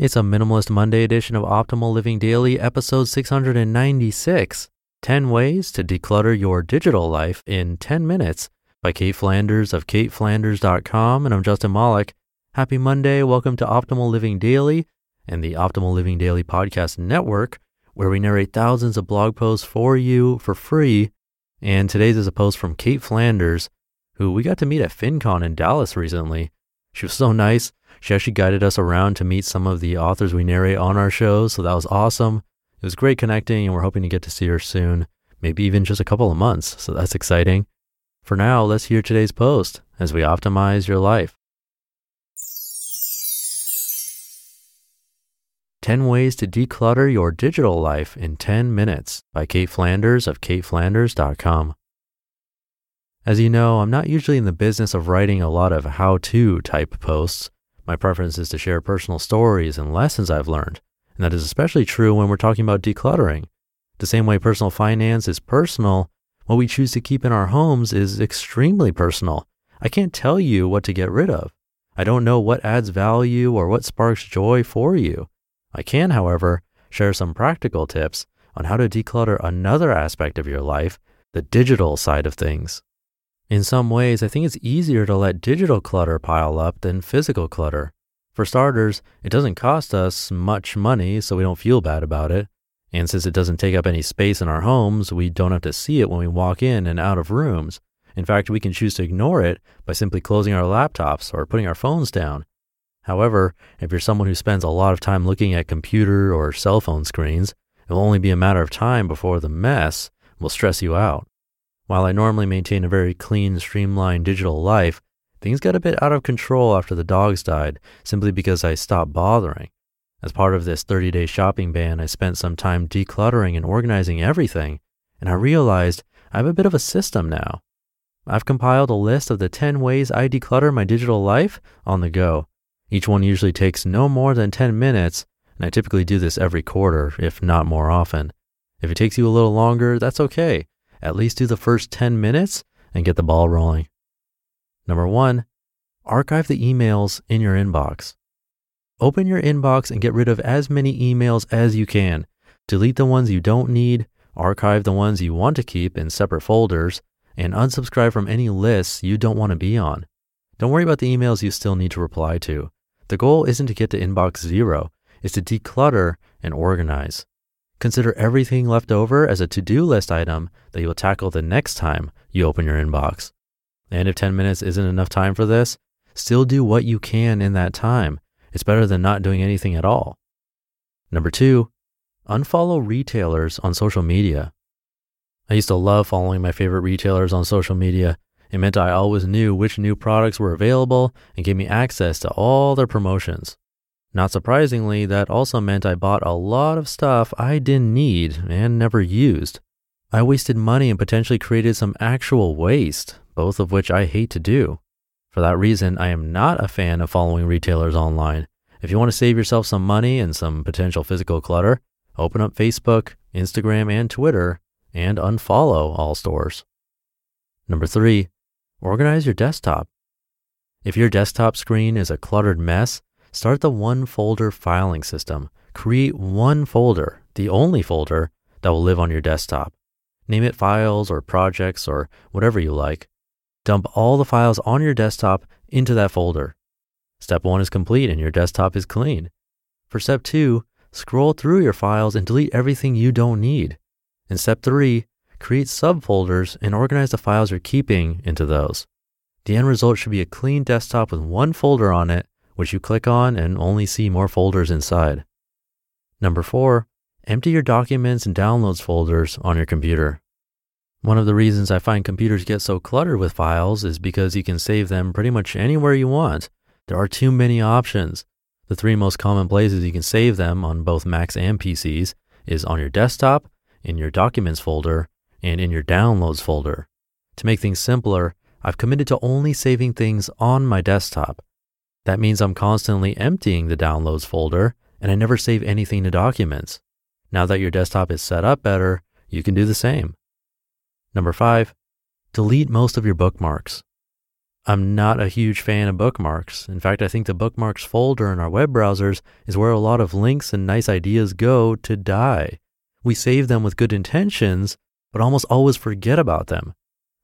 It's a Minimalist Monday edition of Optimal Living Daily, episode 696 10 Ways to Declutter Your Digital Life in 10 Minutes by Cait Flanders of caitflanders.com. And I'm Justin Malik. Happy Monday. Welcome to Optimal Living Daily and the Optimal Living Daily Podcast Network, where we narrate thousands of blog posts for you for free. And today's is a post from Cait Flanders, who we got to meet at FinCon in Dallas recently. She was so nice. She actually guided us around to meet some of the authors we narrate on our shows. So that was awesome. It was great connecting, and we're hoping to get to see her soon, maybe even just a couple of months. So that's exciting. For now, let's hear today's post as we optimize your life. 10 Ways to Declutter Your Digital Life in 10 Minutes by Cait Flanders of caitflanders.com. As you know, I'm not usually in the business of writing a lot of how to type posts. My preference is to share personal stories and lessons I've learned, and that is especially true when we're talking about decluttering. The same way personal finance is personal, what we choose to keep in our homes is extremely personal. I can't tell you what to get rid of. I don't know what adds value or what sparks joy for you. I can, however, share some practical tips on how to declutter another aspect of your life, the digital side of things. In some ways, I think it's easier to let digital clutter pile up than physical clutter. For starters, it doesn't cost us much money, so we don't feel bad about it. And since it doesn't take up any space in our homes, we don't have to see it when we walk in and out of rooms. In fact, we can choose to ignore it by simply closing our laptops or putting our phones down. However, if you're someone who spends a lot of time looking at computer or cell phone screens, it will only be a matter of time before the mess will stress you out. While I normally maintain a very clean, streamlined digital life, things got a bit out of control after the dogs died simply because I stopped bothering. As part of this 30 day shopping ban, I spent some time decluttering and organizing everything, and I realized I have a bit of a system now. I've compiled a list of the 10 ways I declutter my digital life on the go. Each one usually takes no more than 10 minutes, and I typically do this every quarter, if not more often. If it takes you a little longer, that's okay at least do the first 10 minutes and get the ball rolling. Number one, archive the emails in your inbox. Open your inbox and get rid of as many emails as you can. Delete the ones you don't need, archive the ones you want to keep in separate folders, and unsubscribe from any lists you don't want to be on. Don't worry about the emails you still need to reply to. The goal isn't to get to inbox zero, it's to declutter and organize. Consider everything left over as a to do list item that you will tackle the next time you open your inbox. And if 10 minutes isn't enough time for this, still do what you can in that time. It's better than not doing anything at all. Number two, unfollow retailers on social media. I used to love following my favorite retailers on social media. It meant I always knew which new products were available and gave me access to all their promotions. Not surprisingly, that also meant I bought a lot of stuff I didn't need and never used. I wasted money and potentially created some actual waste, both of which I hate to do. For that reason, I am not a fan of following retailers online. If you want to save yourself some money and some potential physical clutter, open up Facebook, Instagram, and Twitter and unfollow all stores. Number three, organize your desktop. If your desktop screen is a cluttered mess, Start the one folder filing system. Create one folder, the only folder that will live on your desktop. Name it files or projects or whatever you like. Dump all the files on your desktop into that folder. Step one is complete and your desktop is clean. For step two, scroll through your files and delete everything you don't need. In step three, create subfolders and organize the files you're keeping into those. The end result should be a clean desktop with one folder on it, which you click on and only see more folders inside. Number four, empty your documents and downloads folders on your computer. One of the reasons I find computers get so cluttered with files is because you can save them pretty much anywhere you want. There are too many options. The three most common places you can save them on both Macs and PCs is on your desktop, in your documents folder, and in your downloads folder. To make things simpler, I've committed to only saving things on my desktop. That means I'm constantly emptying the downloads folder and I never save anything to documents. Now that your desktop is set up better, you can do the same. Number five, delete most of your bookmarks. I'm not a huge fan of bookmarks. In fact, I think the bookmarks folder in our web browsers is where a lot of links and nice ideas go to die. We save them with good intentions, but almost always forget about them.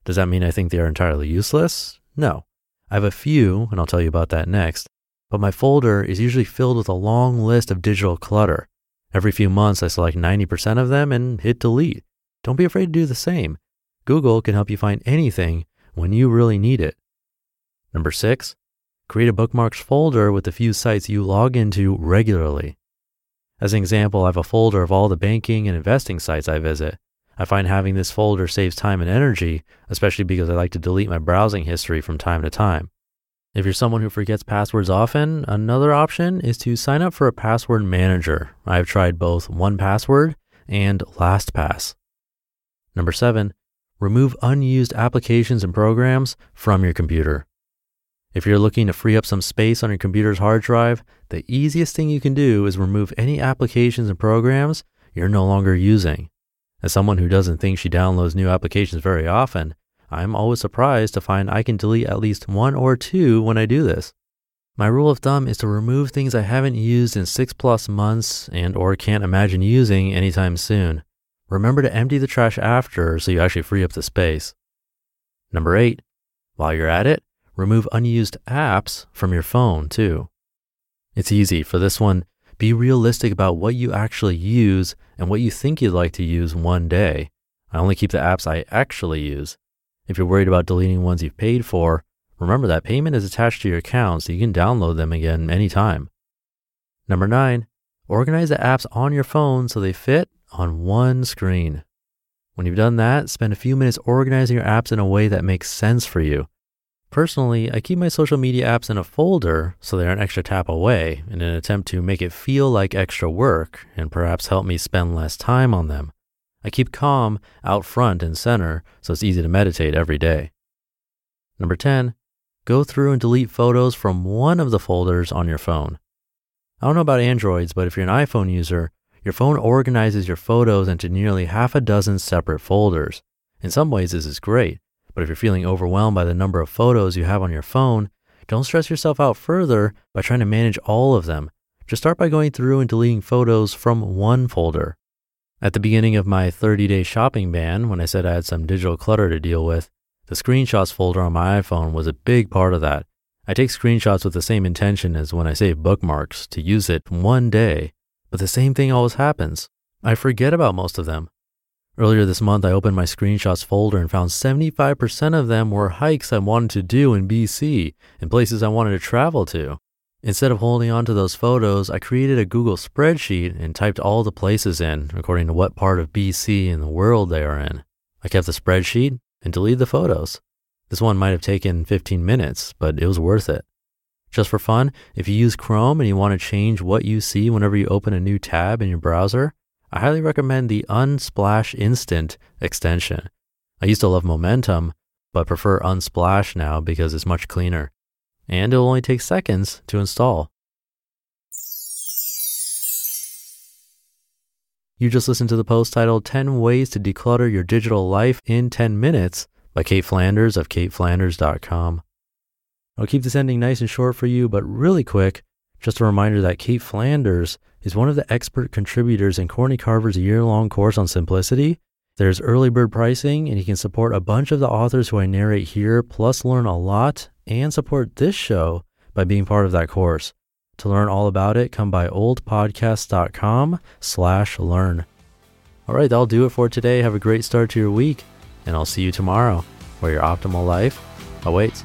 Does that mean I think they are entirely useless? No. I have a few, and I'll tell you about that next, but my folder is usually filled with a long list of digital clutter. Every few months, I select 90% of them and hit delete. Don't be afraid to do the same. Google can help you find anything when you really need it. Number six, create a bookmarks folder with the few sites you log into regularly. As an example, I have a folder of all the banking and investing sites I visit. I find having this folder saves time and energy, especially because I like to delete my browsing history from time to time. If you're someone who forgets passwords often, another option is to sign up for a password manager. I've tried both 1Password and LastPass. Number seven, remove unused applications and programs from your computer. If you're looking to free up some space on your computer's hard drive, the easiest thing you can do is remove any applications and programs you're no longer using. As someone who doesn't think she downloads new applications very often, I'm always surprised to find I can delete at least one or two when I do this. My rule of thumb is to remove things I haven't used in six plus months and or can't imagine using anytime soon. Remember to empty the trash after so you actually free up the space. Number eight, while you're at it, remove unused apps from your phone too. It's easy for this one. Be realistic about what you actually use and what you think you'd like to use one day. I only keep the apps I actually use. If you're worried about deleting ones you've paid for, remember that payment is attached to your account so you can download them again anytime. Number nine, organize the apps on your phone so they fit on one screen. When you've done that, spend a few minutes organizing your apps in a way that makes sense for you. Personally, I keep my social media apps in a folder so they're an extra tap away in an attempt to make it feel like extra work and perhaps help me spend less time on them. I keep calm out front and center so it's easy to meditate every day. Number 10, go through and delete photos from one of the folders on your phone. I don't know about Androids, but if you're an iPhone user, your phone organizes your photos into nearly half a dozen separate folders. In some ways, this is great, but if you're feeling overwhelmed by the number of photos you have on your phone, don't stress yourself out further by trying to manage all of them. Just start by going through and deleting photos from one folder. At the beginning of my 30 day shopping ban, when I said I had some digital clutter to deal with, the screenshots folder on my iPhone was a big part of that. I take screenshots with the same intention as when I save bookmarks to use it one day, but the same thing always happens. I forget about most of them. Earlier this month, I opened my screenshots folder and found 75% of them were hikes I wanted to do in BC and places I wanted to travel to. Instead of holding on to those photos, I created a Google spreadsheet and typed all the places in according to what part of BC in the world they are in. I kept the spreadsheet and deleted the photos. This one might have taken 15 minutes, but it was worth it. Just for fun, if you use Chrome and you want to change what you see whenever you open a new tab in your browser, I highly recommend the Unsplash Instant extension. I used to love Momentum, but prefer Unsplash now because it's much cleaner and it'll only take seconds to install. You just listened to the post titled 10 Ways to Declutter Your Digital Life in 10 Minutes by Cait Flanders of caitflanders.com. I'll keep this ending nice and short for you, but really quick. Just a reminder that Cait Flanders is one of the expert contributors in Courtney Carver's year long course on simplicity. There's early bird pricing, and you can support a bunch of the authors who I narrate here, plus learn a lot and support this show by being part of that course. To learn all about it, come by oldpodcast.com slash learn. All right, that'll do it for today. Have a great start to your week, and I'll see you tomorrow where your optimal life awaits.